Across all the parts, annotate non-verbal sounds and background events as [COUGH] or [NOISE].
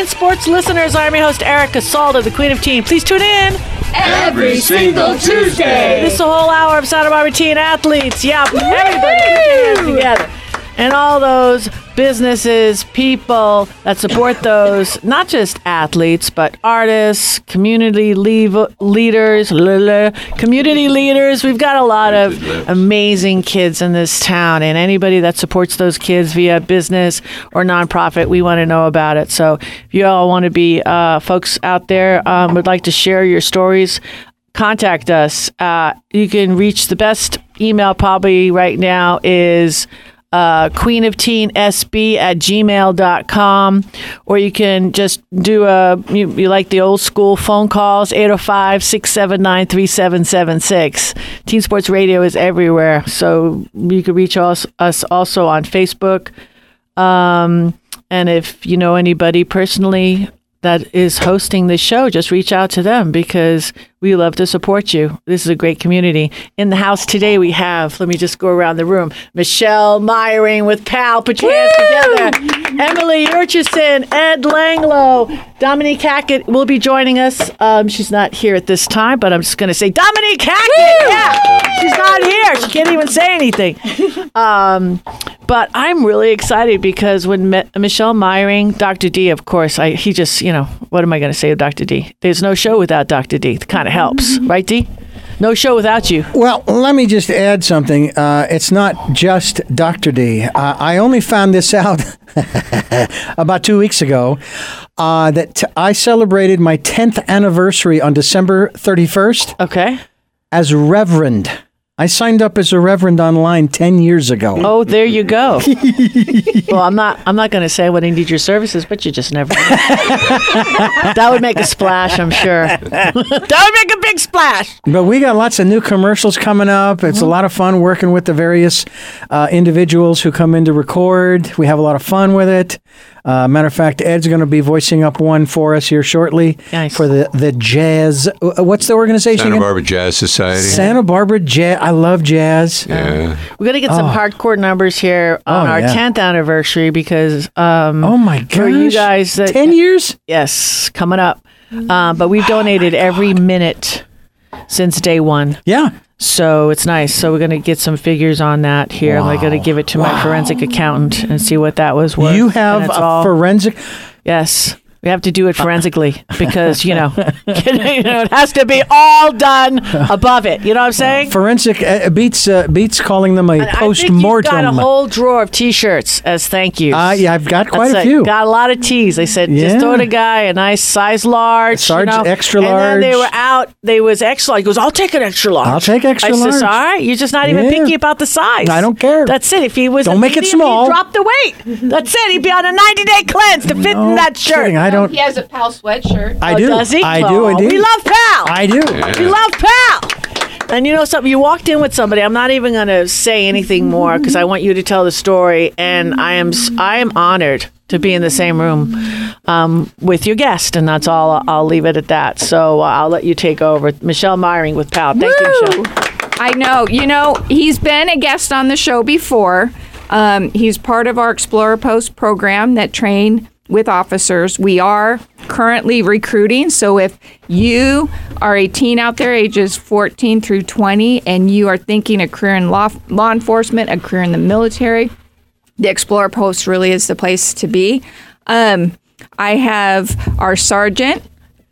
Teen Sports listeners, I'm your host, Erica Salda, the Queen of Teen. Please tune in every single Tuesday. This is a whole hour of Santa Barbara teen athletes. Yeah, everybody together. And all those businesses, people that support those, not just athletes, but artists, community leave, leaders, [LAUGHS] community leaders. We've got a lot of amazing kids in this town, and anybody that supports those kids via business or nonprofit, we want to know about it. So if you all want to be uh, folks out there, um, would like to share your stories, contact us. Uh, you can reach the best email probably right now is uh, queen of teen sb at gmail.com or you can just do a you, you like the old school phone calls 805-679-3776 teen sports radio is everywhere so you can reach us, us also on facebook. Um, and if you know anybody personally that is hosting the show, just reach out to them because we love to support you. This is a great community. In the house today, we have, let me just go around the room, Michelle Myring with Pal. Put your hands together. Emily Urchison, Ed Langlo, Dominique Hackett will be joining us. Um, she's not here at this time, but I'm just going to say, Dominique Hackett! Yeah, she's not here. She can't even say anything. [LAUGHS] Um, but I'm really excited because when Me- Michelle Myring, Dr. D, of course, I he just, you know, what am I going to say of Dr. D? There's no show without Dr. D. It kind of helps, right, D? No show without you. Well, let me just add something. Uh, it's not just Dr. D. Uh, I only found this out [LAUGHS] about two weeks ago uh, that t- I celebrated my 10th anniversary on December 31st. Okay. As Reverend. I signed up as a reverend online ten years ago. Oh, there you go. [LAUGHS] well, I'm not. I'm not going to say I would need your services, but you just never. [LAUGHS] that would make a splash, I'm sure. [LAUGHS] that would make a big splash. But we got lots of new commercials coming up. It's mm-hmm. a lot of fun working with the various uh, individuals who come in to record. We have a lot of fun with it. Uh, matter of fact, Ed's going to be voicing up one for us here shortly nice. for the the jazz. Uh, what's the organization? Santa again? Barbara Jazz Society. Santa Barbara Jazz. I love jazz. Yeah. We're gonna get some oh. hardcore numbers here on oh, our yeah. 10th anniversary because. Um, oh my gosh! For you guys, that, ten years. Yes, coming up. Uh, but we've donated oh every minute since day one. Yeah. So it's nice. So we're going to get some figures on that here. Wow. I'm going to give it to wow. my forensic accountant and see what that was worth. You have a all, forensic. Yes. We have to do it forensically [LAUGHS] because you know, [LAUGHS] you know, it has to be all done above it. You know what I'm saying? Forensic uh, beats uh, beats calling them a post mortem. Got a whole drawer of T-shirts as thank yous. Uh, yeah, I've got quite That's a few. Got a lot of tees. They said yeah. just throw the guy a nice size large, large, you know? extra large. And then they were out. They was extra large. He goes, I'll take an extra large. I'll take extra large. I large. Says, all right, you're just not even yeah. picky about the size. I don't care. That's it. If he was, don't make it small. Drop the weight. That's it. He'd be on a 90 day cleanse to fit no in that shirt. Kidding. I don't. He has a pal sweatshirt. I do. Oh, does he? I do indeed. We love Pal. I do. Yeah. We love Pal. And you know something? You walked in with somebody. I'm not even going to say anything more because I want you to tell the story. And I am I am honored to be in the same room um, with your guest, and that's all. I'll, I'll leave it at that. So uh, I'll let you take over, Michelle Myring with Pal. Thank Woo! you, Michelle. I know. You know, he's been a guest on the show before. Um, he's part of our Explorer Post program that train with officers. We are currently recruiting. So if you are a teen out there, ages 14 through 20, and you are thinking a career in law, law enforcement, a career in the military, the Explorer Post really is the place to be. Um, I have our sergeant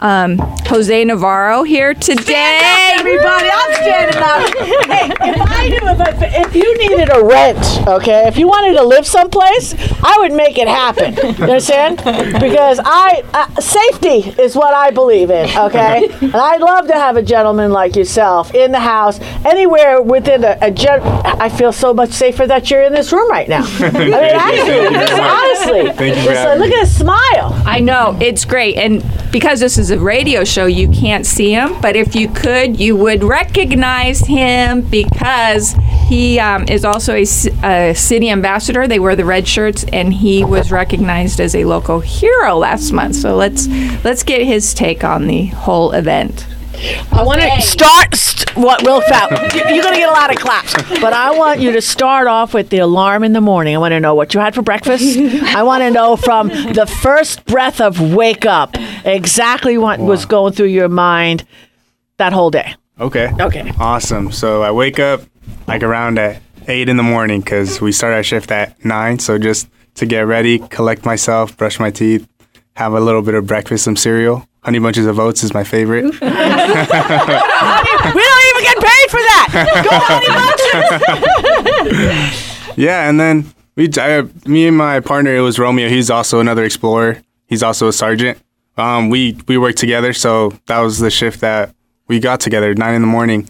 um, Jose Navarro here today. Up, everybody, I'm standing up. hey, if I knew if, I, if you needed a rent, okay, if you wanted to live someplace, I would make it happen. You understand? Because I uh, safety is what I believe in. Okay, and I'd love to have a gentleman like yourself in the house, anywhere within a, a gen- I feel so much safer that you're in this room right now. [LAUGHS] I mean, actually, honestly, Thank you just, uh, look at his smile. I know it's great, and because this is a radio show, you can't see him, but if you could, you would recognize him because he um, is also a, a, city ambassador. They wear the red shirts, and he was recognized as a local hero last month. So let's let's get his take on the whole event. I want to start. St- what Will Fat? [LAUGHS] You're going to get a lot of claps, but I want you to start off with the alarm in the morning. I want to know what you had for breakfast. I want to know from [LAUGHS] the first breath of wake up exactly what was going through your mind that whole day. Okay. Okay. Awesome. So I wake up like around at eight in the morning because we start our shift at nine. So just to get ready, collect myself, brush my teeth, have a little bit of breakfast, some cereal. Honey bunches of oats is my favorite. [LAUGHS] We don't even get paid for that. Go on, emotions. Yeah, and then we, I, me and my partner, it was Romeo. He's also another explorer. He's also a sergeant. Um, we we worked together, so that was the shift that we got together, nine in the morning.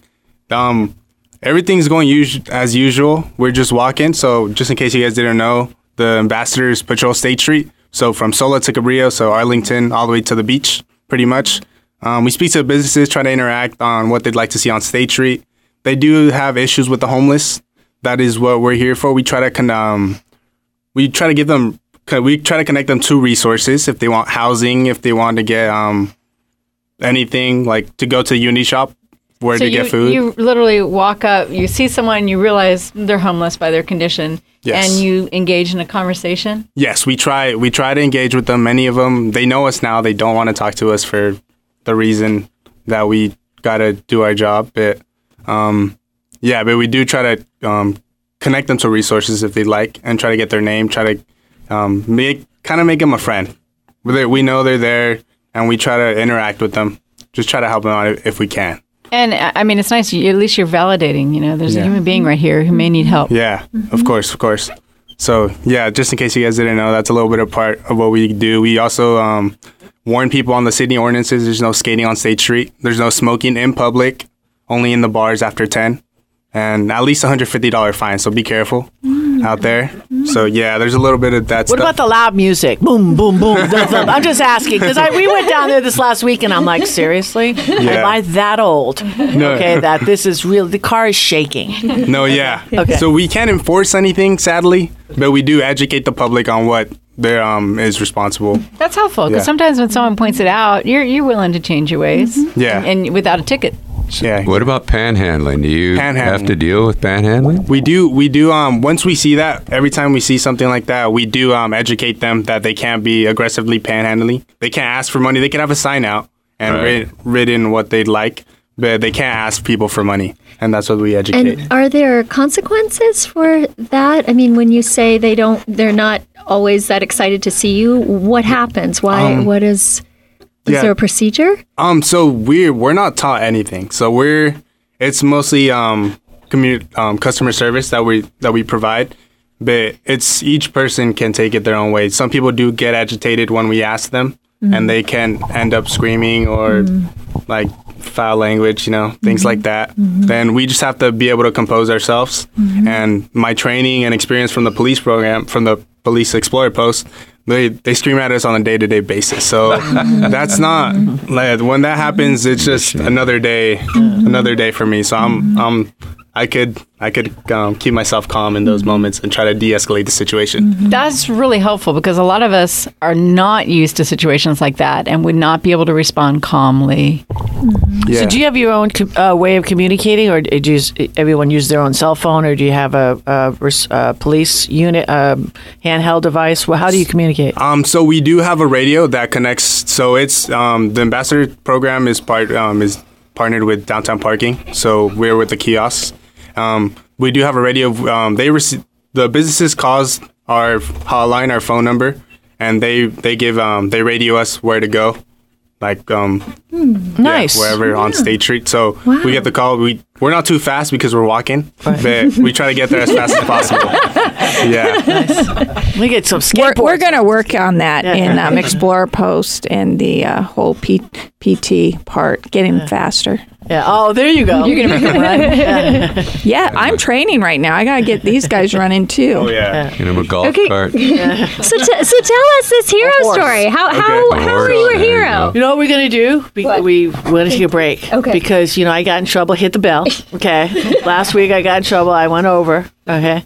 Um, everything's going us- as usual. We're just walking. So just in case you guys didn't know, the ambassadors patrol State Street. So from Sola to Cabrillo, so Arlington, all the way to the beach, pretty much. Um, we speak to businesses, try to interact on what they'd like to see on State Street. They do have issues with the homeless. That is what we're here for. We try to con- um, we try to give them we try to connect them to resources if they want housing, if they want to get um, anything like to go to the Uni Shop where So to you, get food. you literally walk up, you see someone, you realize they're homeless by their condition, Yes. and you engage in a conversation. Yes, we try. We try to engage with them. Many of them, they know us now. They don't want to talk to us for the reason that we got to do our job. But um, yeah, but we do try to um, connect them to resources if they like, and try to get their name. Try to um, make kind of make them a friend. We know they're there, and we try to interact with them. Just try to help them out if we can. And I I mean, it's nice. You, at least you're validating. You know, there's Yeah. a human being right here who may need help. Yeah, of course, of course. So yeah, just in case you guys didn't know, that's a little bit of part of what we do. We also um, warn people on the Sydney ordinances. There's no skating on State Street. There's no smoking in public. Only in the bars after ten, and at least hundred fifty dollar fine. So be careful out there. So yeah, there's a little bit of that What stuff. about the loud music? Boom, boom, boom. Dum, [LAUGHS] dum. I'm just asking because we went down there this last week, and I'm like, seriously, am I that old? Okay, that this is real. The car is shaking. No, yeah. Okay. So we can't enforce anything, sadly, but we do educate the public on what there um, is responsible. That's helpful because Yeah. sometimes when someone points it out, you're you're willing to change your ways. Yeah. And without a ticket. Yeah. What about panhandling? Do you have to deal with panhandling? We do. We do. Um, once we see that, every time we see something like that, we do um, educate them that they can't be aggressively panhandling. They can't ask for money. They can have a sign out and Right. writ, written what they'd like, but they can't ask people for money, and that's what we educate. And are there consequences for that? I mean, when you say they don't, they're not always that excited to see you. What happens? Why? what is? Is yeah. there a procedure? Um, so we're we're not taught anything. So we're it's mostly um community um customer service that we that we provide, but it's each person can take it their own way. Some people do get agitated when we ask them, and they can end up screaming or like foul language, you know, things like mm-hmm. that. Mm-hmm. Then we just have to be able to compose ourselves. Mm-hmm. And my training and experience from the police program, from the police explorer post, they they scream at us on a day to day basis. So [LAUGHS] [LAUGHS] that's not like when that happens. It's just another day, another day for me. So I'm I'm I could I could um, keep myself calm in those moments and try to de escalate the situation. That's really helpful because a lot of us are not used to situations like that and would not be able to respond calmly. Yeah. So, do you have your own uh, way of communicating, or do you everyone use their own cell phone, or do you have a, a, a police unit um, handheld device? Well, how do you communicate? Um, so we do have a radio that connects. So it's um, the ambassador program is part um, is partnered with downtown parking. So we're with the kiosks. Um, we do have a radio. Um, they receive the businesses calls our hotline, our phone number, and they they give um, they radio us where to go, like um, yeah, Nice. wherever on State Street. So we get the call. We we're not too fast because we're walking, but we try to get there as fast as possible. [LAUGHS] yeah. We get some We're, we're going to work on that Yeah. in um, Explorer Post and the uh, whole P- PT part, getting faster. yeah. Oh, there you go. You're going to make them run. [LAUGHS] yeah, I'm training right now. I got to get these guys running too. Oh yeah. Get him a golf Okay. cart. [LAUGHS] So, t- so tell us this hero story. How how, Okay. how Horse. are you a There you hero? You know what we're gonna do? We, we we're gonna take a break. Okay. Because you know I got in trouble. Hit the bell. Okay. Last week I got in trouble. I went over. Okay.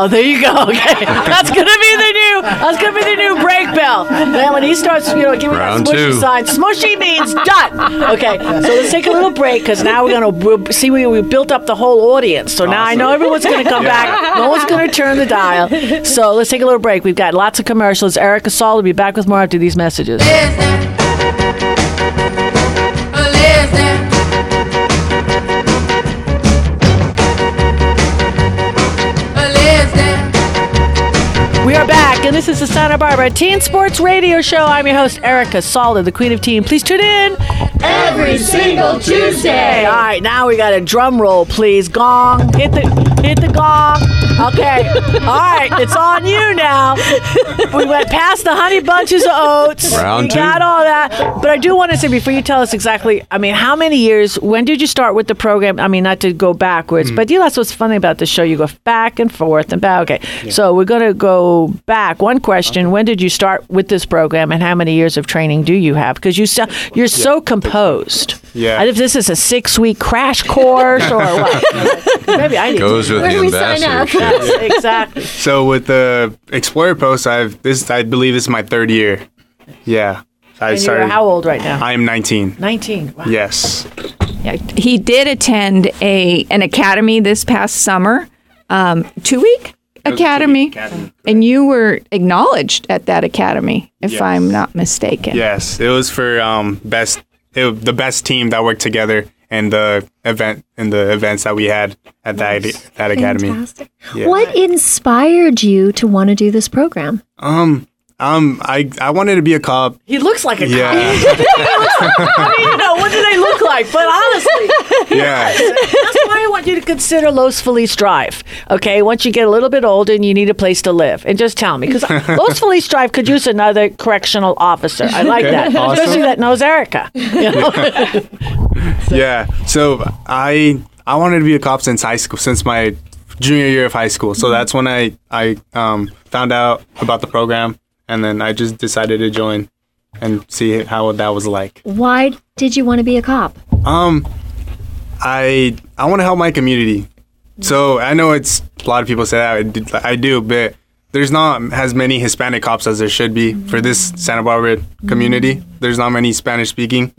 Oh, there you go. [LAUGHS] Okay, that's gonna be the new. That's gonna be the new break bell. Then when he starts, you know, giving Round that smushy two. sign, smushy means done. Okay, so let's take a little break because now we're gonna we'll see we we built up the whole audience. So now I know everyone's gonna come back. No one's gonna turn the dial. So let's take a little break. We've got lots of commercials. Erica Saul will be back with more after these messages. This is the Santa Barbara Teen Sports Radio Show. I'm your host, Erica Salda, the Queen of Teen. Please tune in Every single Tuesday. All right, now we got a drum roll, please. Gong, hit the hit the gong. Okay, all right, it's on you now. We went past the honey bunches of oats. Round we two. got all that, but I do want to say before you tell us exactly. I mean, how many years? When did you start with the program? I mean, not to go backwards, hmm. but you know that's what's funny about the show. You go back and forth and back. Okay, so we're gonna go back. One question: When did you start with this program, and how many years of training do you have? Because you so, you're so composed. Yeah. And if this is a six week crash course or what? [LAUGHS] Maybe I need Goes to. with Where the do we sign up? Yes, [LAUGHS] exactly. So with the Explorer Post, I've this I believe this is my third year. Yeah, I And started. how old right now? I am 19. 19. Wow. Yes. Yeah, he did attend a an academy this past summer, um, two week academy, and you were acknowledged at that academy, if Yes. I'm not mistaken. Yes, it was for um best it, the best team that worked together in the event in the events that we had at that that academy. Fantastic. Yeah. What inspired you to want to do this program? Um um I I wanted to be a cop. He looks like a Yeah. cop. [LAUGHS] I mean, you know, what do they look like? But honestly, yeah. that's why I want you to consider Los Feliz Drive. Okay, once you get a little bit older and you need a place to live, and just tell me because [LAUGHS] Los Feliz Drive could use another correctional officer. I like Okay, that, awesome. especially that knows Erica. You [LAUGHS] know? Yeah. So I I wanted to be a cop since high school, since my junior year of high school. So that's when I I um, found out about the program, and then I just decided to join and see how that was like. Why did you want to be a cop? Um, I I want to help my community. So I know it's a lot of people say that I do, I do, but there's not as many Hispanic cops as there should be for this Santa Barbara community. There's not many Spanish speaking,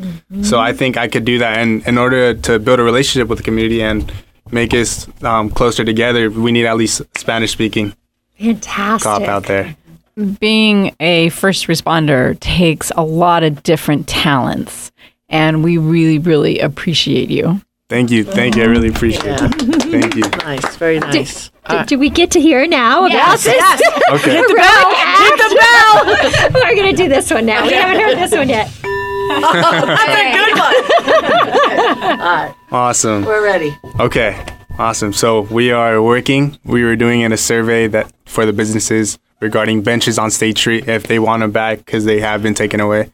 so I think I could do that. And in order to build a relationship with the community and make us um, closer together, we need at least Spanish speaking Fantastic. cop out there. Being a first responder takes a lot of different talents, and we really, really appreciate you. Thank you, thank you. I really appreciate it. Thank you. nice, very nice. D- uh, do we get to hear now about this? [LAUGHS] Okay. Hit the bell. Hit the bell. [LAUGHS] We're going to do this one now. We haven't heard this one yet. [LAUGHS] That's a good one. Awesome. We're ready. Okay, awesome. So we are working. We were doing in a survey that for the businesses regarding benches on State Street if they want them back because they have been taken away.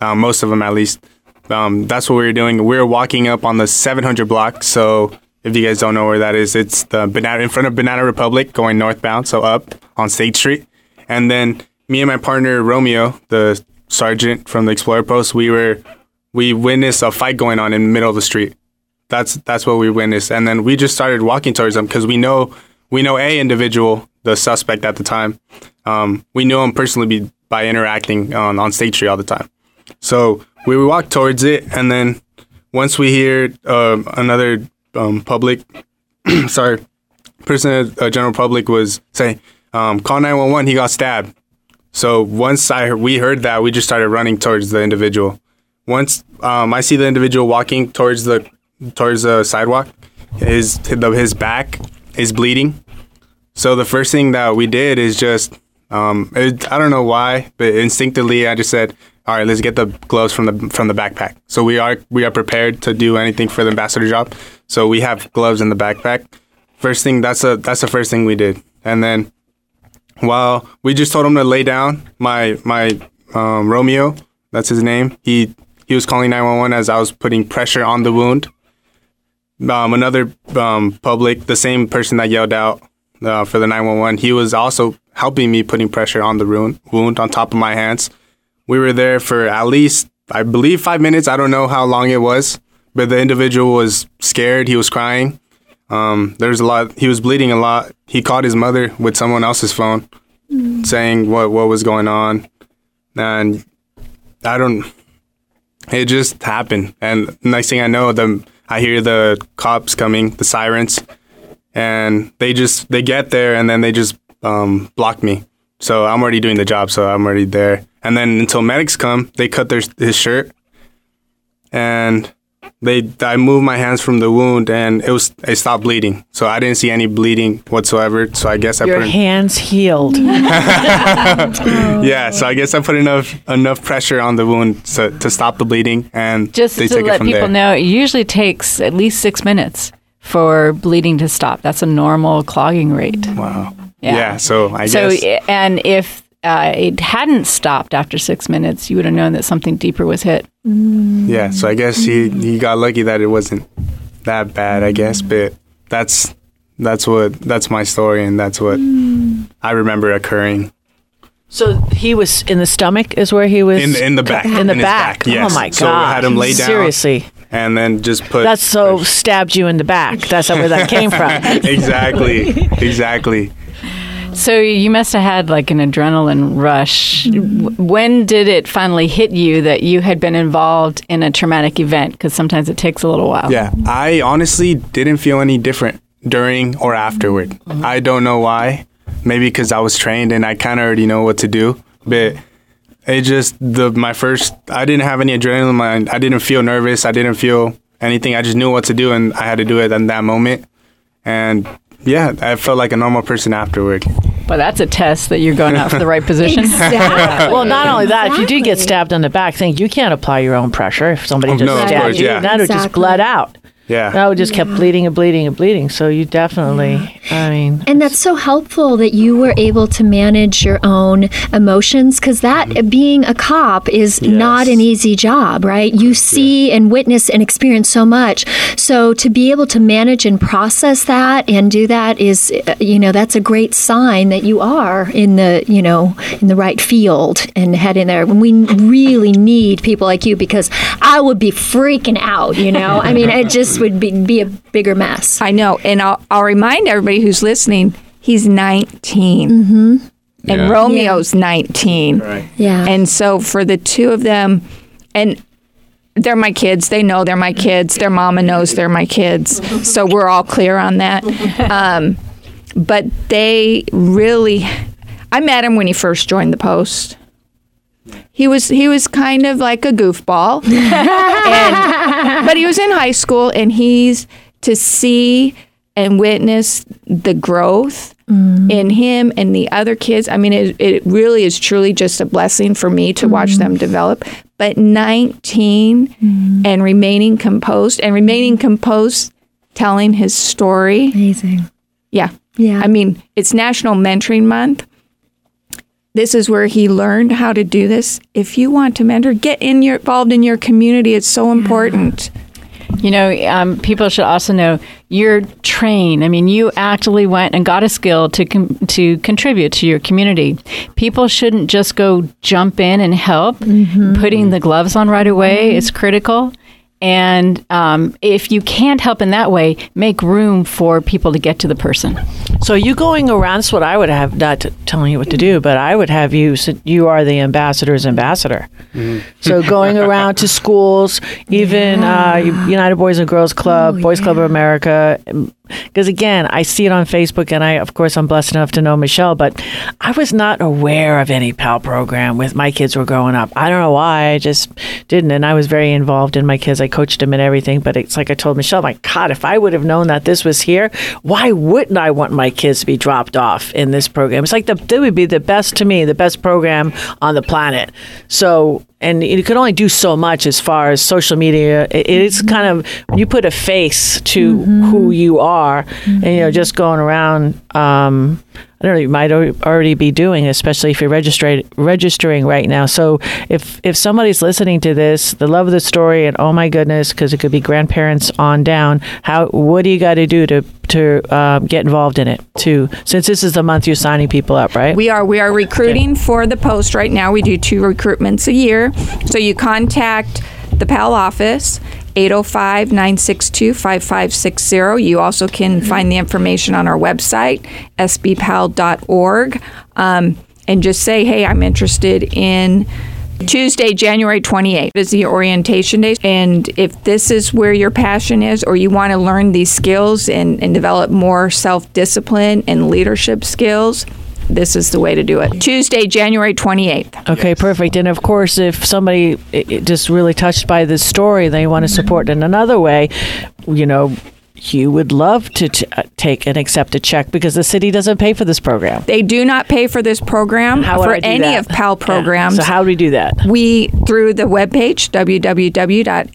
Um, most of them, at least. Um, that's what we were doing. We were walking up on the 700 block. So if you guys don't know where that is, it's the banana in front of Banana Republic going northbound, so up on State Street. And then me and my partner Romeo, the sergeant from the Explorer Post, we were we witnessed a fight going on in the middle of the street that's that's what we witnessed and then we just started walking towards them because we know we know a individual the suspect at the time. Um, we knew him personally by interacting on, on state street all the time. So we walked towards it and then once we hear um, another um, public [CLEARS THROAT] sorry person uh, general public was saying um, call 911 he got stabbed. So once I we heard that we just started running towards the individual. Once um, I see the individual walking towards the towards the sidewalk, his his back is bleeding. So the first thing that we did is just um, it, I don't know why, but instinctively I just said, "All right, let's get the gloves from the from the backpack." So we are we are prepared to do anything for the ambassador job. So we have gloves in the backpack. First thing that's a that's the first thing we did, and then while we just told him to lay down, my my um, Romeo, that's his name. He he was calling 911 as I was putting pressure on the wound. Um, another um, public, the same person that yelled out uh, for the 911, he was also helping me putting pressure on the wound, wound on top of my hands. We were there for at least, I believe, five minutes. I don't know how long it was, but the individual was scared. He was crying. Um, there's a lot. He was bleeding a lot. He called his mother with someone else's phone, saying what what was going on, and I don't. It just happened, and next thing I know, the I hear the cops coming, the sirens, and they just they get there and then they just um, block me. So I'm already doing the job, so I'm already there. And then until medics come, they cut their his shirt, and they I moved my hands from the wound, and it was it stopped bleeding. So I didn't see any bleeding whatsoever. So I guess I Your put in, hands healed. [LAUGHS] [LAUGHS] yeah. So I guess I put enough enough pressure on the wound to, to stop the bleeding, and Just they to took it let from people there. know, it usually takes at least six minutes for bleeding to stop. That's a normal clogging rate. Wow. Yeah. Yeah. so I So, guess and if uh, it hadn't stopped after six minutes, you would have known that something deeper was hit. Mm. Yeah, so I guess he he got lucky that it wasn't that bad, I guess, mm. but that's that's what that's my story and that's what mm. I remember occurring So he was in the stomach, is where he was in in the back. in the his back. yes. Oh my god! So I had him lay down Seriously, and then just put that's so stabbed you in the back. That's where that came from. [LAUGHS] exactly exactly. So you must have had like an adrenaline rush. When did it finally hit you that you had been involved in a traumatic event? Because sometimes it takes a little while. Yeah, I honestly didn't feel any different during or afterward. Mm-hmm. I don't know why. Maybe because I was trained and I kind of already know what to do. But it just the my first. I didn't have any adrenaline. My, I didn't feel nervous. I didn't feel anything. I just knew what to do and I had to do it in that moment. And yeah, I felt like a normal person afterward. But that's a test that you're going out for the right [LAUGHS] position. Exactly. Well, not only that, if you do get stabbed in the back, think you can't apply your own pressure. If somebody Oh, just no, stabbed course, you, yeah. that would just Exactly. bled out. Yeah. That would just kept bleeding and bleeding and bleeding. So you definitely, I mean, And that's so helpful that you were able to manage your own emotions because that being a cop is not an easy job, right? You see and witness and experience so much. So to be able to manage and process that and do that is, uh, you know, that's a great sign that you are in the, you know, in the right field and head in there. When we really need people like you because I would be freaking out, you know? I mean, it just would be, be a bigger mess. I know, and I'll, I'll remind everybody who's listening. He's 19, mm-hmm. and Yeah. Romeo's 19. Right. Yeah. And so for the two of them, and they're my kids. They know they're my kids. Their mama knows they're my kids. So we're all clear on that. Um, but they really, I met him when he first joined the post. He was he was kind of like a goofball, [LAUGHS] and, but he was in high school, and he's to see and witness the growth mm. in him and the other kids. I mean, it, it really is truly just a blessing for me to watch mm. them develop. But 19 mm. and remaining composed and remaining composed, telling his story. Amazing. Yeah. Yeah. I mean, it's National Mentoring Month. This is where he learned how to do this. If you want to mentor, get in your involved in your community. It's so important. You know, um, people should also know you're trained. I mean, you actually went and got a skill to com- to contribute to your community. People shouldn't just go jump in and help. Putting the gloves on right away is critical. And um, if you can't help in that way, make room for people to get to the person. so you going around, that's what I would have, not telling you what to do, but I would have you, so you are the ambassador's ambassador. So going around to schools, even uh, United Boys and Girls Club, Boys Club of America. Because again, I see it on Facebook, and I, of course, I'm blessed enough to know Michelle, but I was not aware of any PAL program with my kids were growing up. I don't know why, I just didn't. And I was very involved in my kids. I coached them and everything. But it's like I told Michelle, my God, if I would have known that this was here, why wouldn't I want my kids to be dropped off in this program? It's like the, would be the best to me, the best program on the planet. So and you can only do so much as far as social media. It, it's kind of when you put a face to who you are, and you know, just going around. Um, I don't know. You might already be doing, especially if you're registering registering right now. So if if somebody's listening to this, the love of the story, and oh my goodness, because it could be grandparents on down. How what do you got to do to to um, get involved in it? To since this is the month you're signing people up, right? We are we are recruiting for the post right now. We do two recruitments a year. So you contact the PAL office 805 962 5560. You also can find the information on our website, sbpal.org, um, and just say, hey, I'm interested in. Tuesday, January 28th is the orientation day. And if this is where your passion is, or you want to learn these skills and, and develop more self discipline and leadership skills, this is the way to do it. Tuesday, January 28th. Okay, perfect. And of course, if somebody i- i- just really touched by this story, they want to support in another way, you know, you would love to t- uh, take and accept a check because the city doesn't pay for this program. They do not pay for this program How for any that? of PAL [LAUGHS] Yeah. programs. So how do we do that? we through the webpage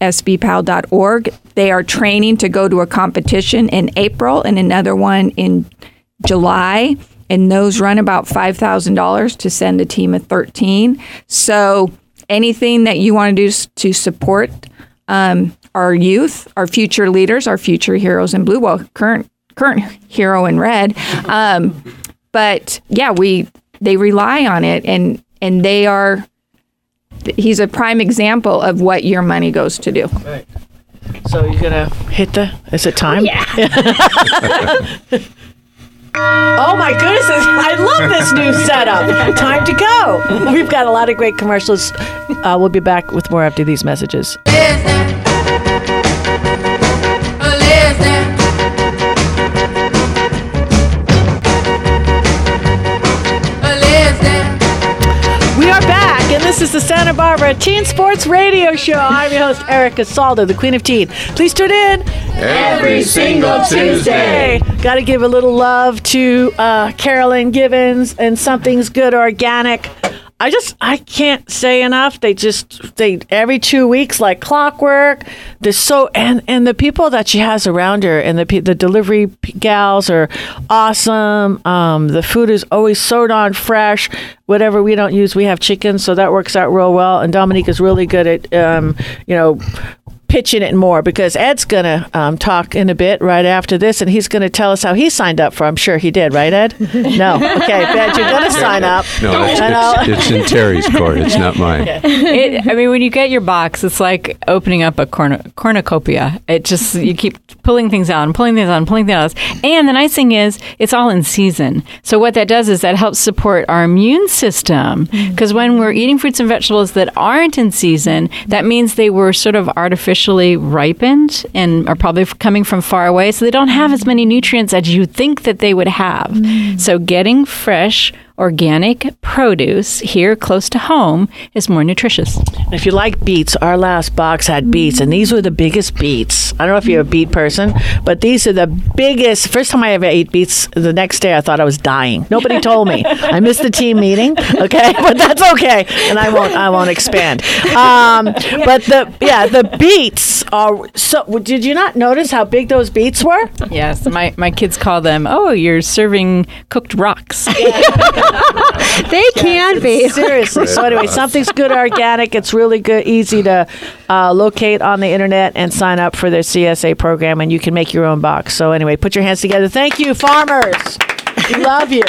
www.sbpal.org they are training to go to a competition in april and another one in july and those run about $5000 to send a team of 13 so anything that you want to do to support um, our youth our future leaders our future heroes in blue well current current hero in red um, but yeah we they rely on it and and they are he's a prime example of what your money goes to do. So you're gonna hit the? Is it time? Yeah. [LAUGHS] oh my goodness! I love this new setup. Time to go. We've got a lot of great commercials. Uh, we'll be back with more after these messages. We this is the Santa Barbara Teen Sports Radio Show. I'm your host, Erica Saldo, the Queen of Teen. Please tune in Every single Tuesday. Got to give a little love to uh, Carolyn Givens and Something's Good Organic. I just I can't say enough. They just they every two weeks like clockwork. They're so and and the people that she has around her and the the delivery gals are awesome. Um, the food is always so darn fresh. Whatever we don't use, we have chicken, so that works out real well. And Dominique is really good at um, you know pitching it more because Ed's going to um, talk in a bit right after this, and he's going to tell us how he signed up for. I'm sure he did, right, Ed? No. [LAUGHS] Okay, Ed, you're going to sign up. No, it's, it's, it's in Terry's court. It's not [LAUGHS] mine. It, I mean, when you get your box, it's like opening up a corn- cornucopia. It just you keep pulling things out and pulling things out and pulling things out. And the nice thing is, it's all in season. So what that does is that helps support our immune system. Because when we're eating fruits and vegetables that aren't in season, that means they were sort of artificially ripened and are probably coming from far away. So they don't have as many nutrients as you think that they would have. Mm. So getting fresh organic produce here close to home is more nutritious. If you like beets, our last box had beets, and these were the biggest beets. I don't know if you're a beet person, but these are the biggest. First time I ever ate beets, the next day I thought I was dying. Nobody [LAUGHS] told me. I missed the team meeting, okay, [LAUGHS] but that's okay, and I won't. I won't expand. Um, but the yeah, the beets are so. Did you not notice how big those beets were? Yes, my, my kids call them, oh, you're serving cooked rocks. [LAUGHS] [LAUGHS] They can be. [LAUGHS] Seriously. So anyway, something's good organic. It's really good, easy to uh, locate on the internet and sign up for their CSA program, and you can make your own box. So anyway, put your hands together. Thank you, farmers. We love you.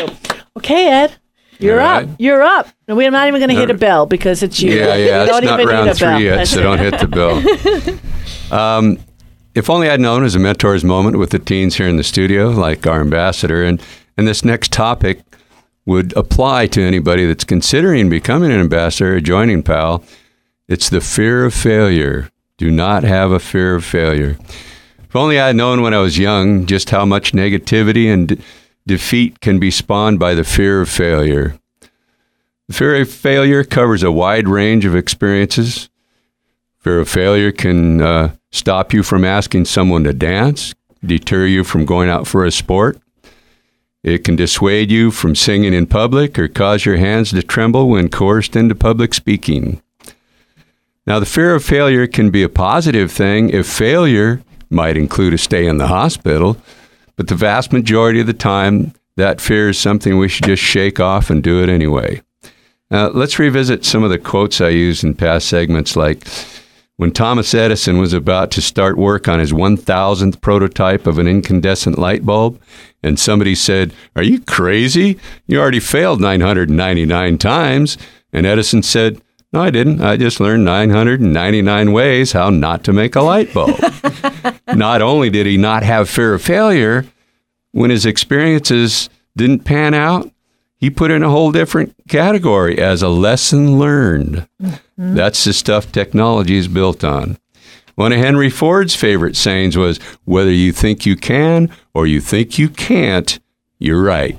Okay, Ed. You're All up. You're up. And we're not even going to hit a bell because it's you. Yeah, You yeah. [LAUGHS] It's don't even need round a bell. three yet, so don't hit the bell. um, if only I'd known as a mentor's moment with the teens here in the studio, like our ambassador, and and this next topic would apply to anybody that's considering becoming an ambassador or joining PAL. It's the fear of failure. Do not have a fear of failure. If only I had known when I was young just how much negativity and de- defeat can be spawned by the fear of failure. The fear of failure covers a wide range of experiences. Fear of failure can uh, stop you from asking someone to dance, deter you from going out for a sport. It can dissuade you from singing in public or cause your hands to tremble when coerced into public speaking. Now, the fear of failure can be a positive thing if failure might include a stay in the hospital, but the vast majority of the time, that fear is something we should just shake off and do it anyway. Now, let's revisit some of the quotes I used in past segments, like when Thomas Edison was about to start work on his 1000th prototype of an incandescent light bulb, and somebody said, Are you crazy? You already failed 999 times. And Edison said, No, I didn't. I just learned 999 ways how not to make a light bulb. [LAUGHS] not only did he not have fear of failure, when his experiences didn't pan out, he put in a whole different category as a lesson learned. Mm-hmm. That's the stuff technology is built on. One of Henry Ford's favorite sayings was whether you think you can or you think you can't, you're right.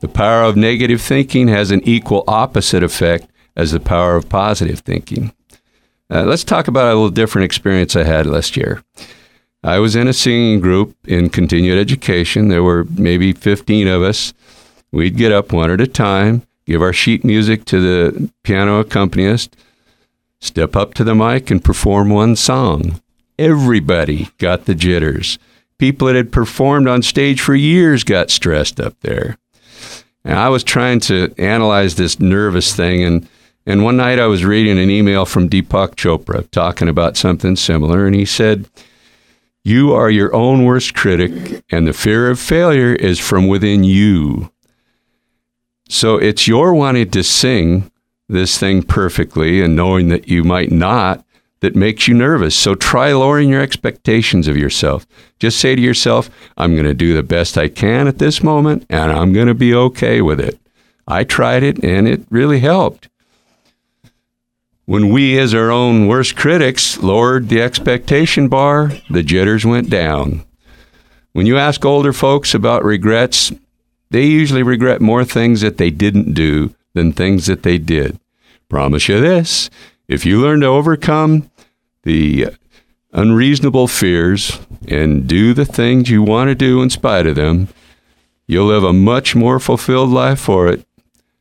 The power of negative thinking has an equal opposite effect as the power of positive thinking. Uh, let's talk about a little different experience I had last year. I was in a singing group in continued education. There were maybe 15 of us. We'd get up one at a time, give our sheet music to the piano accompanist, step up to the mic, and perform one song. Everybody got the jitters. People that had performed on stage for years got stressed up there. And I was trying to analyze this nervous thing, and, and one night I was reading an email from Deepak Chopra talking about something similar, and he said, You are your own worst critic, and the fear of failure is from within you. So it's your wanting to sing this thing perfectly and knowing that you might not that makes you nervous. So try lowering your expectations of yourself. Just say to yourself, I'm going to do the best I can at this moment and I'm going to be okay with it. I tried it and it really helped. When we, as our own worst critics, lowered the expectation bar, the jitters went down. When you ask older folks about regrets, they usually regret more things that they didn't do than things that they did. Promise you this if you learn to overcome the unreasonable fears and do the things you want to do in spite of them, you'll live a much more fulfilled life for it.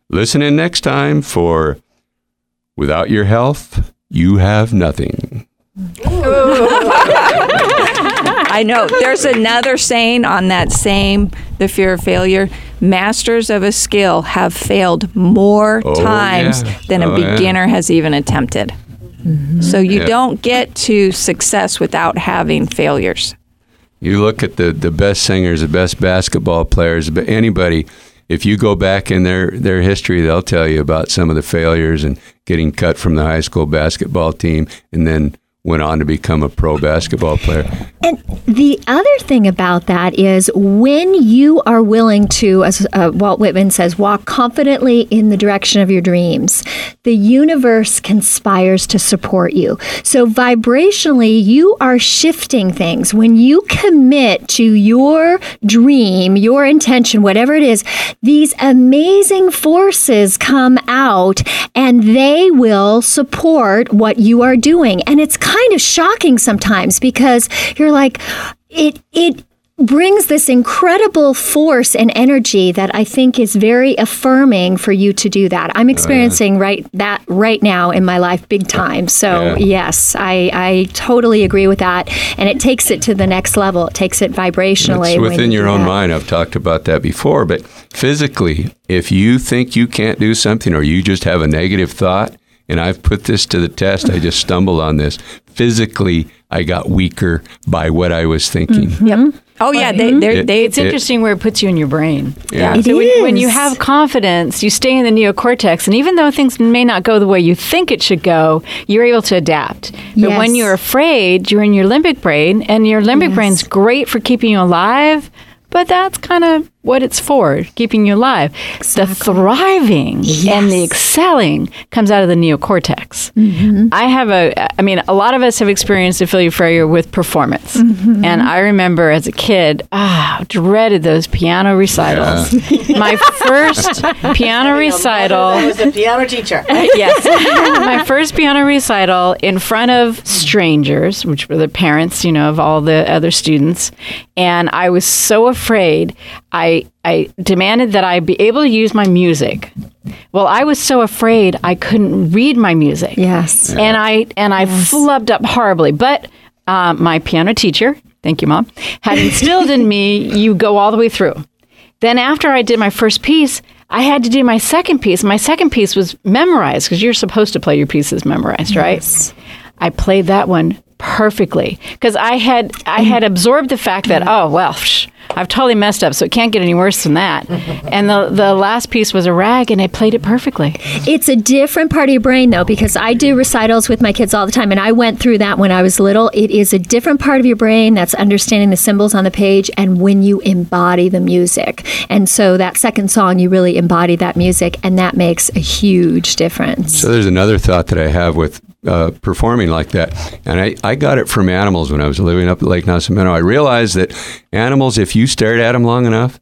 Listen in next time for Without Your Health, You Have Nothing. [LAUGHS] I know. There's another saying on that same, the fear of failure. Masters of a skill have failed more oh, times yeah. than a oh, beginner yeah. has even attempted. Mm-hmm. So you yeah. don't get to success without having failures. You look at the, the best singers, the best basketball players, but anybody, if you go back in their, their history, they'll tell you about some of the failures and getting cut from the high school basketball team and then went on to become a pro basketball player. And the other thing about that is when you are willing to, as uh, Walt Whitman says, walk confidently in the direction of your dreams, the universe conspires to support you. So vibrationally, you are shifting things. When you commit to your dream, your intention, whatever it is, these amazing forces come out and they will support what you are doing. And it's kind of shocking sometimes because you're like, it, it, brings this incredible force and energy that I think is very affirming for you to do that. I'm experiencing uh, right that right now in my life big time. So yeah. yes, I, I totally agree with that. And it takes it to the next level. It takes it vibrationally. It's within you your own that. mind. I've talked about that before. But physically, if you think you can't do something or you just have a negative thought, and I've put this to the test. I just stumbled on this. Physically, I got weaker by what I was thinking. Mm-hmm. Yep. Oh yeah, they, it, they, it's it, interesting where it puts you in your brain. Yeah, so when, when, you have confidence, you stay in the neocortex, and even though things may not go the way you think it should go, you're able to adapt. But yes. when you're afraid, you're in your limbic brain, and your limbic yes. brain's great for keeping you alive, but that's kind of what it's for, keeping you alive. Exactly. The thriving yes. and the excelling comes out of the neocortex. Mm-hmm. I have a, I mean, a lot of us have experienced a failure failure with performance. Mm-hmm. And I remember as a kid, ah, dreaded those piano recitals. Yeah. [LAUGHS] My first piano [LAUGHS] recital. was a piano teacher. [LAUGHS] yes. My first piano recital in front of strangers, which were the parents, you know, of all the other students. And I was so afraid. I I demanded that I be able to use my music. Well, I was so afraid I couldn't read my music. Yes, and I and I yes. flubbed up horribly. But uh, my piano teacher, thank you, mom, had instilled in me [LAUGHS] you go all the way through. Then after I did my first piece, I had to do my second piece. My second piece was memorized because you're supposed to play your pieces memorized, right? Yes. I played that one perfectly because I had I had absorbed the fact that oh well. Sh- I've totally messed up, so it can't get any worse than that. [LAUGHS] and the the last piece was a rag, and I played it perfectly. It's a different part of your brain, though, because I do recitals with my kids all the time, and I went through that when I was little. It is a different part of your brain that's understanding the symbols on the page and when you embody the music. And so that second song, you really embody that music, and that makes a huge difference. So there's another thought that I have with uh, performing like that. And I, I got it from animals when I was living up at Lake Nacimiento. I realized that animals, if you stared at them long enough,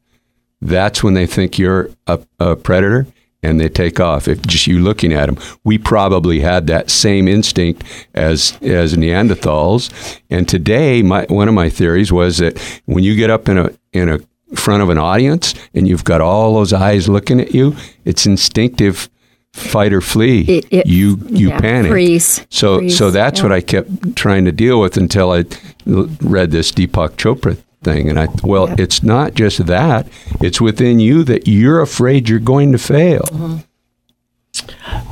that's when they think you're a, a predator and they take off. If just you looking at them, we probably had that same instinct as as Neanderthals. And today, my one of my theories was that when you get up in a in a front of an audience and you've got all those eyes looking at you, it's instinctive fight or flee. It- it- you you yeah, panic. freeze, So freeze, so that's yeah. what I kept trying to deal with until I read this Deepak Chopra thing, and I well, Yeah. it's not just that; it's within you that you're afraid you're going to fail. Mm-hmm.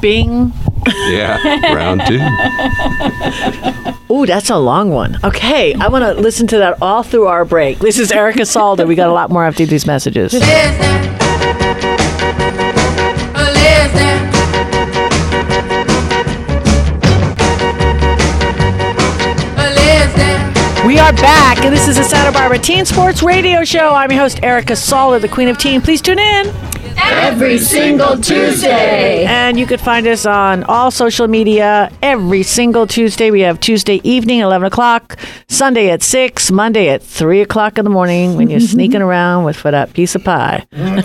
Bing. [LAUGHS] Yeah, round two. [LAUGHS] Ooh, that's a long one. Okay, I want to listen to that all through our break. This is Erica Salda. We got a lot more after these messages. We are back, and this is the Santa Barbara Teen Sports Radio Show. I'm your host, Erica Salda, the Queen of Teen. Please tune in. Every single Tuesday. And you could find us on all social media every single Tuesday. We have Tuesday evening, 11 o'clock, Sunday at 6, Monday at 3 o'clock in the morning when you're [LAUGHS] sneaking around with for that piece of pie. not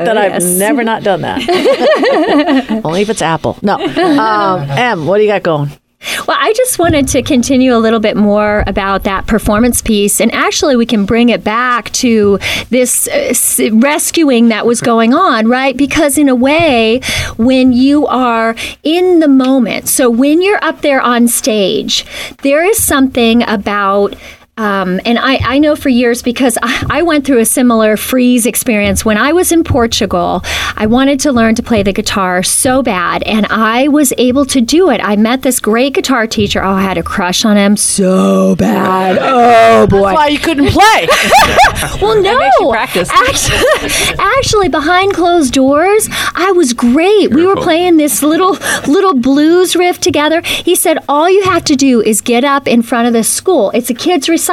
that I've never not done that. [LAUGHS] Only if it's apple. No. Um, Em, what do you got going? Well, I just wanted to continue a little bit more about that performance piece. And actually, we can bring it back to this uh, rescuing that was going on, right? Because, in a way, when you are in the moment, so when you're up there on stage, there is something about um, and I, I know for years because I, I went through a similar freeze experience when I was in Portugal. I wanted to learn to play the guitar so bad, and I was able to do it. I met this great guitar teacher. Oh, I had a crush on him so bad. [LAUGHS] Oh boy! That's why you couldn't play. [LAUGHS] Well, [LAUGHS] no. practice. Actually, actually, behind closed doors, I was great. We were playing this little little blues riff together. He said, "All you have to do is get up in front of the school. It's a kids' recital.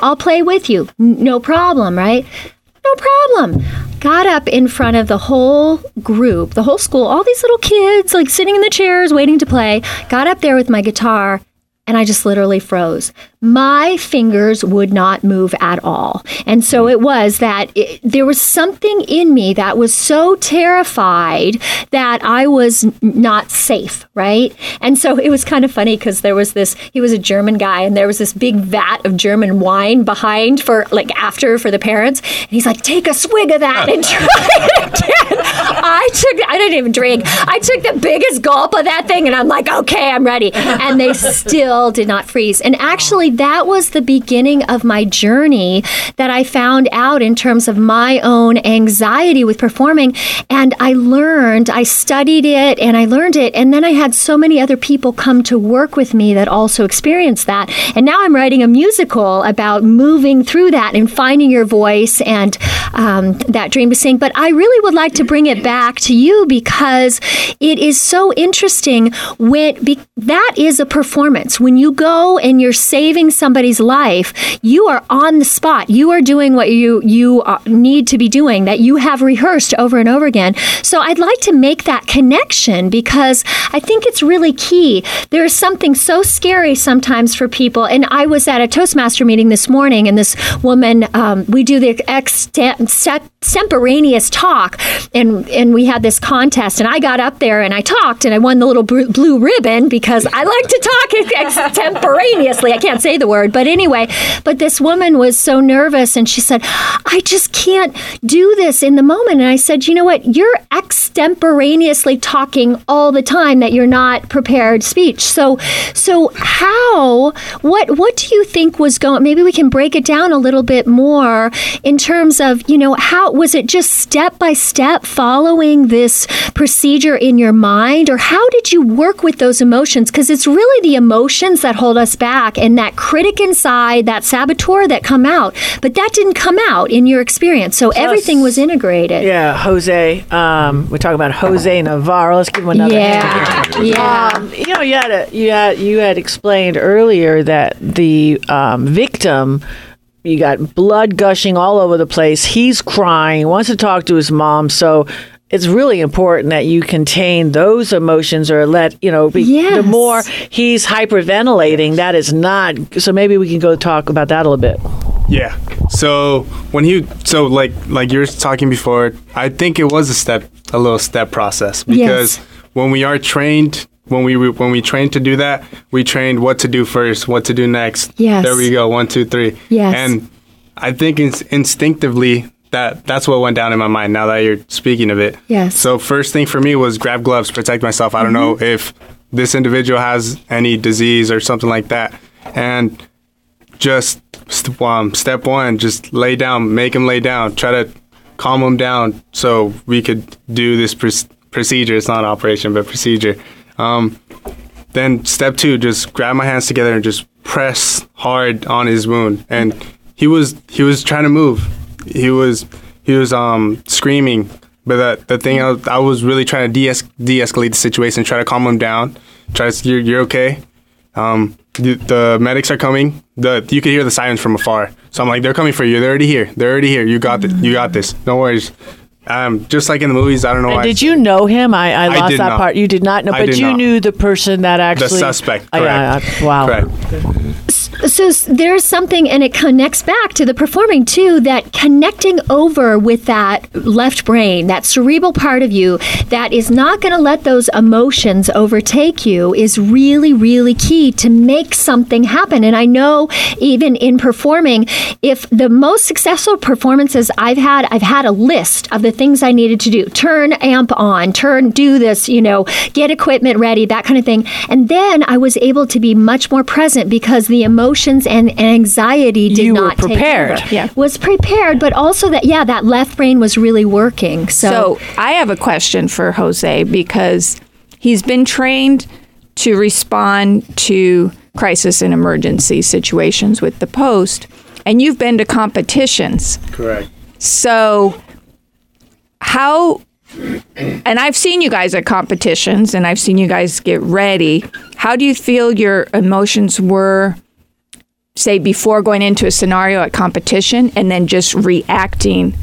I'll play with you. No problem, right?" No problem. Got up in front of the whole group, the whole school, all these little kids like sitting in the chairs waiting to play. Got up there with my guitar and I just literally froze. My fingers would not move at all. And so hmm. it was that it, there was something in me that was so terrified that I was not safe, right? And so it was kind of funny because there was this, he was a German guy, and there was this big vat of German wine behind for like after for the parents. And he's like, take a swig of that and try it. I took, I didn't even drink. I took the biggest gulp of that thing and I'm like, okay, I'm ready. And they still did not freeze. And actually, that was the beginning of my journey that I found out in terms of my own anxiety with performing. And I learned, I studied it and I learned it. And then I had so many other people come to work with me that also experienced that. And now I'm writing a musical about moving through that and finding your voice and um, that dream to sing. But I really would like to bring it back to you because it is so interesting when be, that is a performance. When you go and you're saving somebody's life, you are on the spot. You are doing what you you uh, need to be doing that you have rehearsed over and over again. So I'd like to make that connection because I think it's really key. There is something so scary sometimes for people. And I was at a Toastmaster meeting this morning, and this woman, um, we do the extemporaneous talk, and and we had this contest, and I got up there and I talked, and I won the little blue ribbon because I like to talk extemporaneously. I can't say the word, but anyway. But this woman was so nervous, and she said, "I just can't do this in the moment." And I said, "You know what? You're extemporaneously talking all the time that you're not prepared speech. So, so how? What what do you think was going? Maybe we can break it down a little bit more in terms of you know how was it just step by step following." this procedure in your mind, or how did you work with those emotions? Because it's really the emotions that hold us back and that critic inside, that saboteur that come out. But that didn't come out in your experience. So everything was integrated. Yeah, Jose. Um, we're talking about Jose Navarro. Let's give him another. Yeah. Yeah. Um, you know, you had a, you had you had explained earlier that the um, victim, you got blood gushing all over the place. He's crying, wants to talk to his mom. So it's really important that you contain those emotions or let you know. Be, Yes. The more he's hyperventilating, that is not. So maybe we can go talk about that a little bit. Yeah. So when he, so like like you were talking before, I think it was a step, a little step process because Yes. when we are trained, when we when we train to do that, we trained what to do first, what to do next. Yes. There we go. One, two, three. Yes. And I think it's instinctively that that's what went down in my mind. Now that you're speaking of it. Yes. So first thing for me was grab gloves, protect myself. I don't know Mm-hmm. if this individual has any disease or something like that, and just st- um, step one, just lay down, make him lay down, try to calm him down so we could do this pr- procedure. It's not an operation, but procedure. Um, then step two, just grab my hands together and just press hard on his wound. And he was he was trying to move. He was he was um screaming. But the, the thing I was, I was really trying to de de-escalate the situation, try to calm him down. Try to you're, you're okay. Um, the, the medics are coming. The you could hear the sirens from afar. So I'm like, they're coming for you. They're already here. They're already here. You got this. You got this. No worries. Um, just like in the movies, I don't know And why. did you know him? I, I lost did that not. part. You did not know, I but did you not. knew the person that actually the suspect, yeah, correct. uh, wow. Correct. So there's something and it connects back to the performing too that connecting over with that left brain that cerebral part of you that is not going to let those emotions overtake you is really really key to make something happen. And i know even in performing if the most successful performances i've had i've had a list of the things i needed to do. Turn amp on turn do this you know get equipment ready that kind of thing. And then i was able to be much more present because the emotions and anxiety did You were not take prepared. over. Yeah. was prepared but also that yeah that left brain was really working so, So I have a question for Jose because he's been trained to respond to crisis and emergency situations with the post, and you've been to competitions. Correct. So, how, and I've seen you guys at competitions and I've seen you guys get ready. How do you feel your emotions were, say, before going into a scenario at competition and then just reacting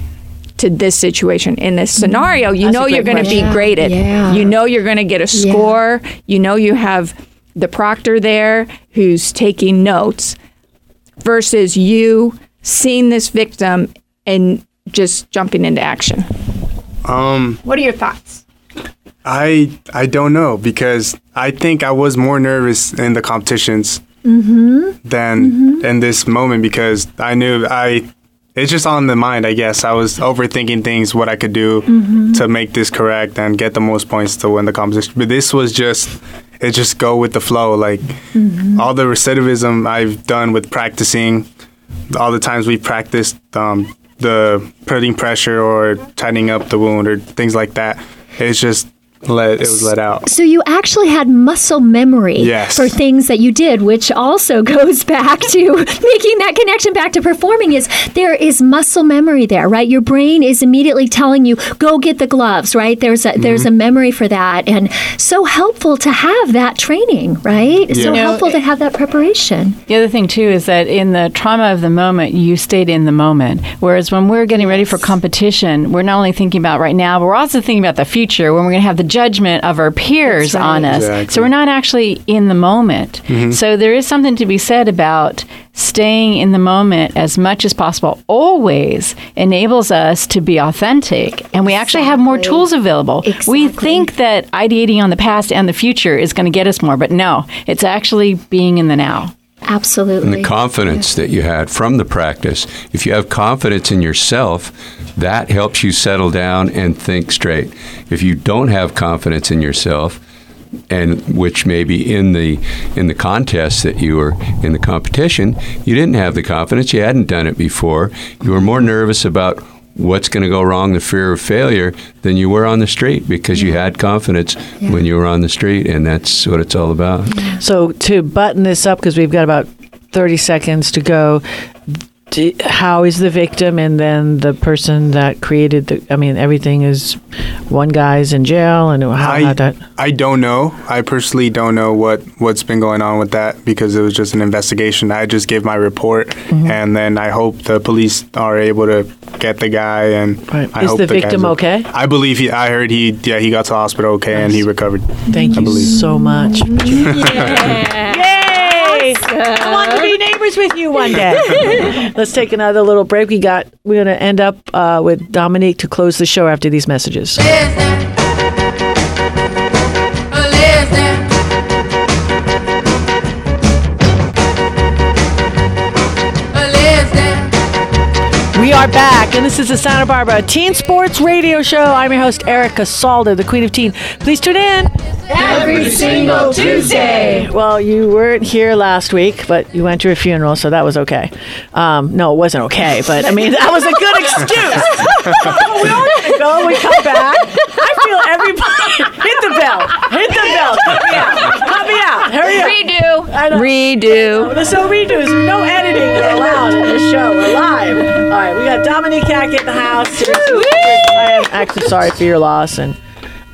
to this situation? In this scenario, you That's know you're going to be graded. Yeah. You know you're going to get a Yeah. score. You know you have the proctor there who's taking notes versus you seeing this victim and just jumping into action. Um, What are your thoughts? I I don't know because I think I was more nervous in the competitions Mm-hmm. than in this moment because I knew I. It's just on the mind, I guess. I was overthinking things, what I could do Mm-hmm. to make this correct and get the most points to win the competition. But this was just, it just go with the flow. Like Mm-hmm. all the recidivism I've done with practicing, all the times we practiced um, the putting pressure or tightening up the wound or things like that. It's just let it was let out. So you actually had muscle memory Yes. for things that you did, which also [LAUGHS] goes back to making that connection back to performing is there is muscle memory there, right? Your brain is immediately telling you, go get the gloves, right? There's a there's Mm-hmm. a memory for that. And so helpful to have that training, right? So Yeah. helpful to have that preparation. The other thing too is that in the trauma of the moment, you stayed in the moment. Whereas when we're getting ready for competition, we're not only thinking about right now, but we're also thinking about the future when we're going to have the judgment of our peers on us. Exactly. So we're not actually in the moment. Mm-hmm. So there is something to be said about staying in the moment as much as possible always enables us to be authentic and we actually have more tools available. We think that ideating on the past and the future is going to get us more, but no, it's actually being in the now. Absolutely. and the confidence that you had from the practice. If you have confidence in yourself, that helps you settle down and think straight. If you don't have confidence in yourself, and which maybe in the in the contest that you were in the competition, you didn't have the confidence. You hadn't done it before. You were more nervous about what's going to go wrong, the fear of failure, than you were on the street because you had confidence when you were on the street, and that's what it's all about. So to button this up, because we've got about 30 seconds to go, do, how is the victim and then the person that created the, I mean, everything is one guy's in jail and how, I, how that, I don't know. I personally don't know what, what's been going on with that because it was just an investigation. I just gave my report Mm-hmm. and then I hope the police are able to get the guy and Right. I Is hope the guy's victim okay? I believe he I heard he yeah, he got to the hospital okay and he recovered. thank I you believe. so much. [LAUGHS] Yay! I want to be neighbors with you one day. [LAUGHS] Let's take another little break. We got, we're going to end up uh, with Dominique to close the show after these messages. Are back, and this is the Santa Barbara Teen Sports Radio Show. I'm your host, Erica Salda, the Queen of Teen. Please tune in. Every single Tuesday. Well, you weren't here last week, but you went to a funeral, so that was okay. Um, no, it wasn't okay, but I mean, that was a good excuse. [LAUGHS] we all gonna go, we come back. I feel everybody hit the bell, hit the bell, cut me out, cut me out, hurry up. Redo. I know. Redo. There's no redos, no editing allowed in this show. We're live. All right, we got Dominique Hackett in the house. I am actually sorry for your loss and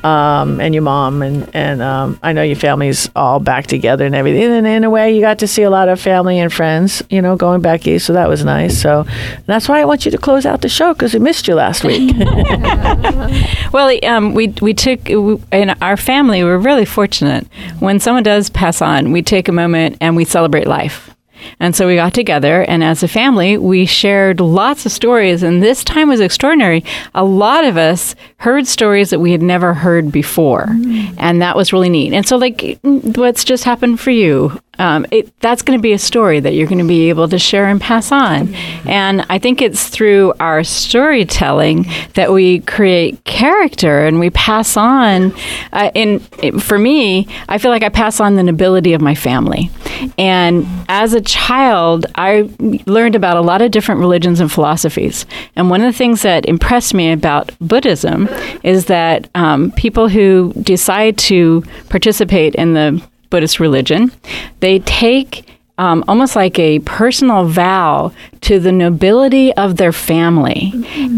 um, and your mom and and um, I know your family's all back together and everything. And in a way, you got to see a lot of family and friends, you know, going back east. So that was nice. So that's why I want you to close out the show because we missed you last week. [LAUGHS] [LAUGHS] Well, um, we we took in our family. We're really fortunate. When someone does pass on, we take a moment and we celebrate life. And so we got together, and as a family, we shared lots of stories. And this time was extraordinary. A lot of us heard stories that we had never heard before, mm. and that was really neat. And so, like, what's just happened for you? Um, it, that's going to be a story that you're going to be able to share and pass on. And I think it's through our storytelling that we create character and we pass on. Uh, in for me, I feel like I pass on the nobility of my family. And as a child, I learned about a lot of different religions and philosophies. And one of the things that impressed me about Buddhism is that um, people who decide to participate in the Buddhist religion, they take um, almost like a personal vow to the nobility of their family.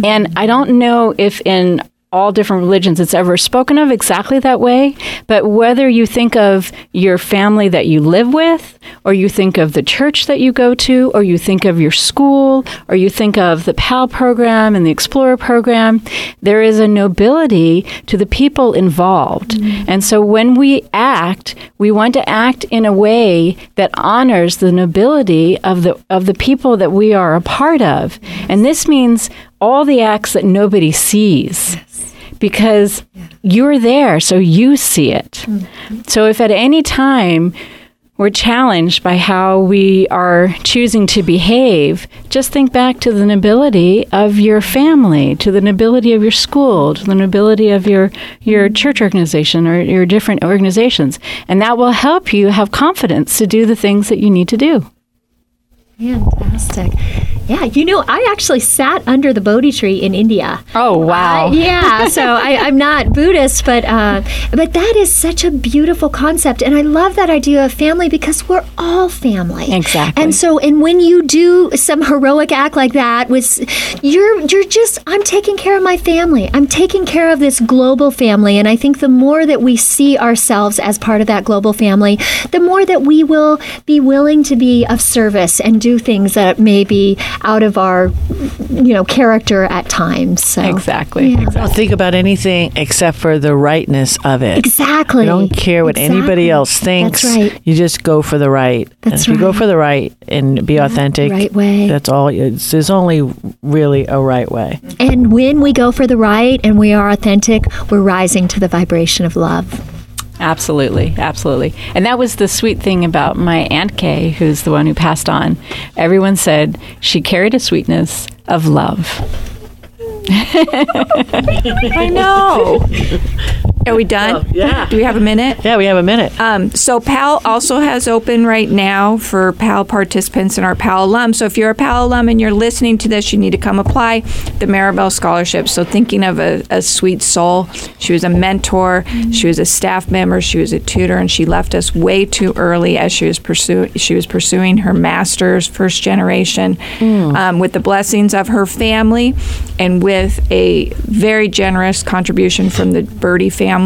And I don't know if in all different religions it's ever spoken of exactly that way, but whether you think of your family that you live with, or you think of the church that you go to, or you think of your school, or you think of the PAL program and the Explorer program, there is a nobility to the people involved. Mm-hmm. And so when we act, we want to act in a way that honors the nobility of the of the people that we are a part of. And this means all the acts that nobody sees because you're there, so you see it. So if at any time we're challenged by how we are choosing to behave, just think back to the nobility of your family, to the nobility of your school, to the nobility of your, your church organization or your different organizations. And that will help you have confidence to do the things that you need to do. Fantastic. Yeah, you know, I actually sat under the Bodhi tree in India. Oh, wow. I- [LAUGHS] yeah, so I, I'm not Buddhist, but uh, but that is such a beautiful concept, and I love that idea of family because we're all family. Exactly. And so, and when you do some heroic act like that, with you're you're just I'm taking care of my family. I'm taking care of this global family, and I think the more that we see ourselves as part of that global family, the more that we will be willing to be of service and do things that may be out of our you know character at times. So. Exactly. Yeah. Don't think about anything except for the rightness of it. Exactly. You don't care what anybody else thinks. That's right. You just go for the right. and That's if you go for the right and be authentic, right way. That's all. It's, there's only really a right way. And when we go for the right and we are authentic, we're rising to the vibration of love. Absolutely, absolutely. And that was the sweet thing about my Aunt Kay, who's the one who passed on. Everyone said she carried a sweetness of love. [LAUGHS] I know. [LAUGHS] Are we done? Oh, yeah. Do we have a minute? Yeah, we have a minute. Um, so PAL also has open right now for PAL participants and our PAL alum. So if you're a PAL alum and you're listening to this, you need to come apply the Maribel Scholarship. So thinking of a, a sweet soul, she was a mentor, she was a staff member, she was a tutor, and she left us way too early as she was pursuing she was pursuing her master's, first generation, um, with the blessings of her family, and with a very generous contribution from the Birdie family.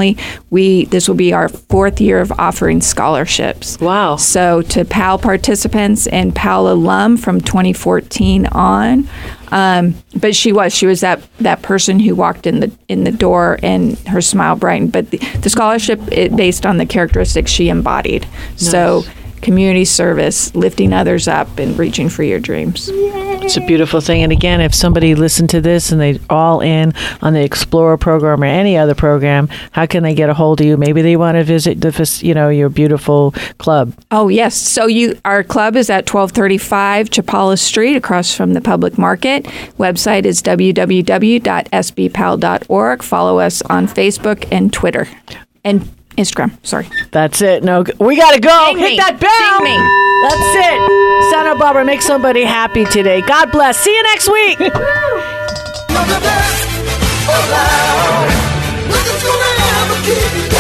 We this will be our fourth year of offering scholarships. Wow. So to PAL participants and PAL alum from 2014 on. Um, but she was she was that that person who walked in the in the door and her smile brightened. But the, the scholarship it based on the characteristics she embodied. So community service, lifting others up, and reaching for your dreams. It's a beautiful thing. And again, if somebody listened to this and they all in on the Explorer program or any other program, how can they get a hold of you? Maybe they want to visit the you know, your beautiful club. Oh yes. So you our club is at 1235 Chapala Street across from the public market. Website is www.sbpal.org. Follow us on Facebook and Twitter and Instagram. Sorry. That's it. No, we gotta go. Hit me. that bell. Ding me. That's it. Santa Barbara, make somebody happy today. God bless. See you next week. [LAUGHS]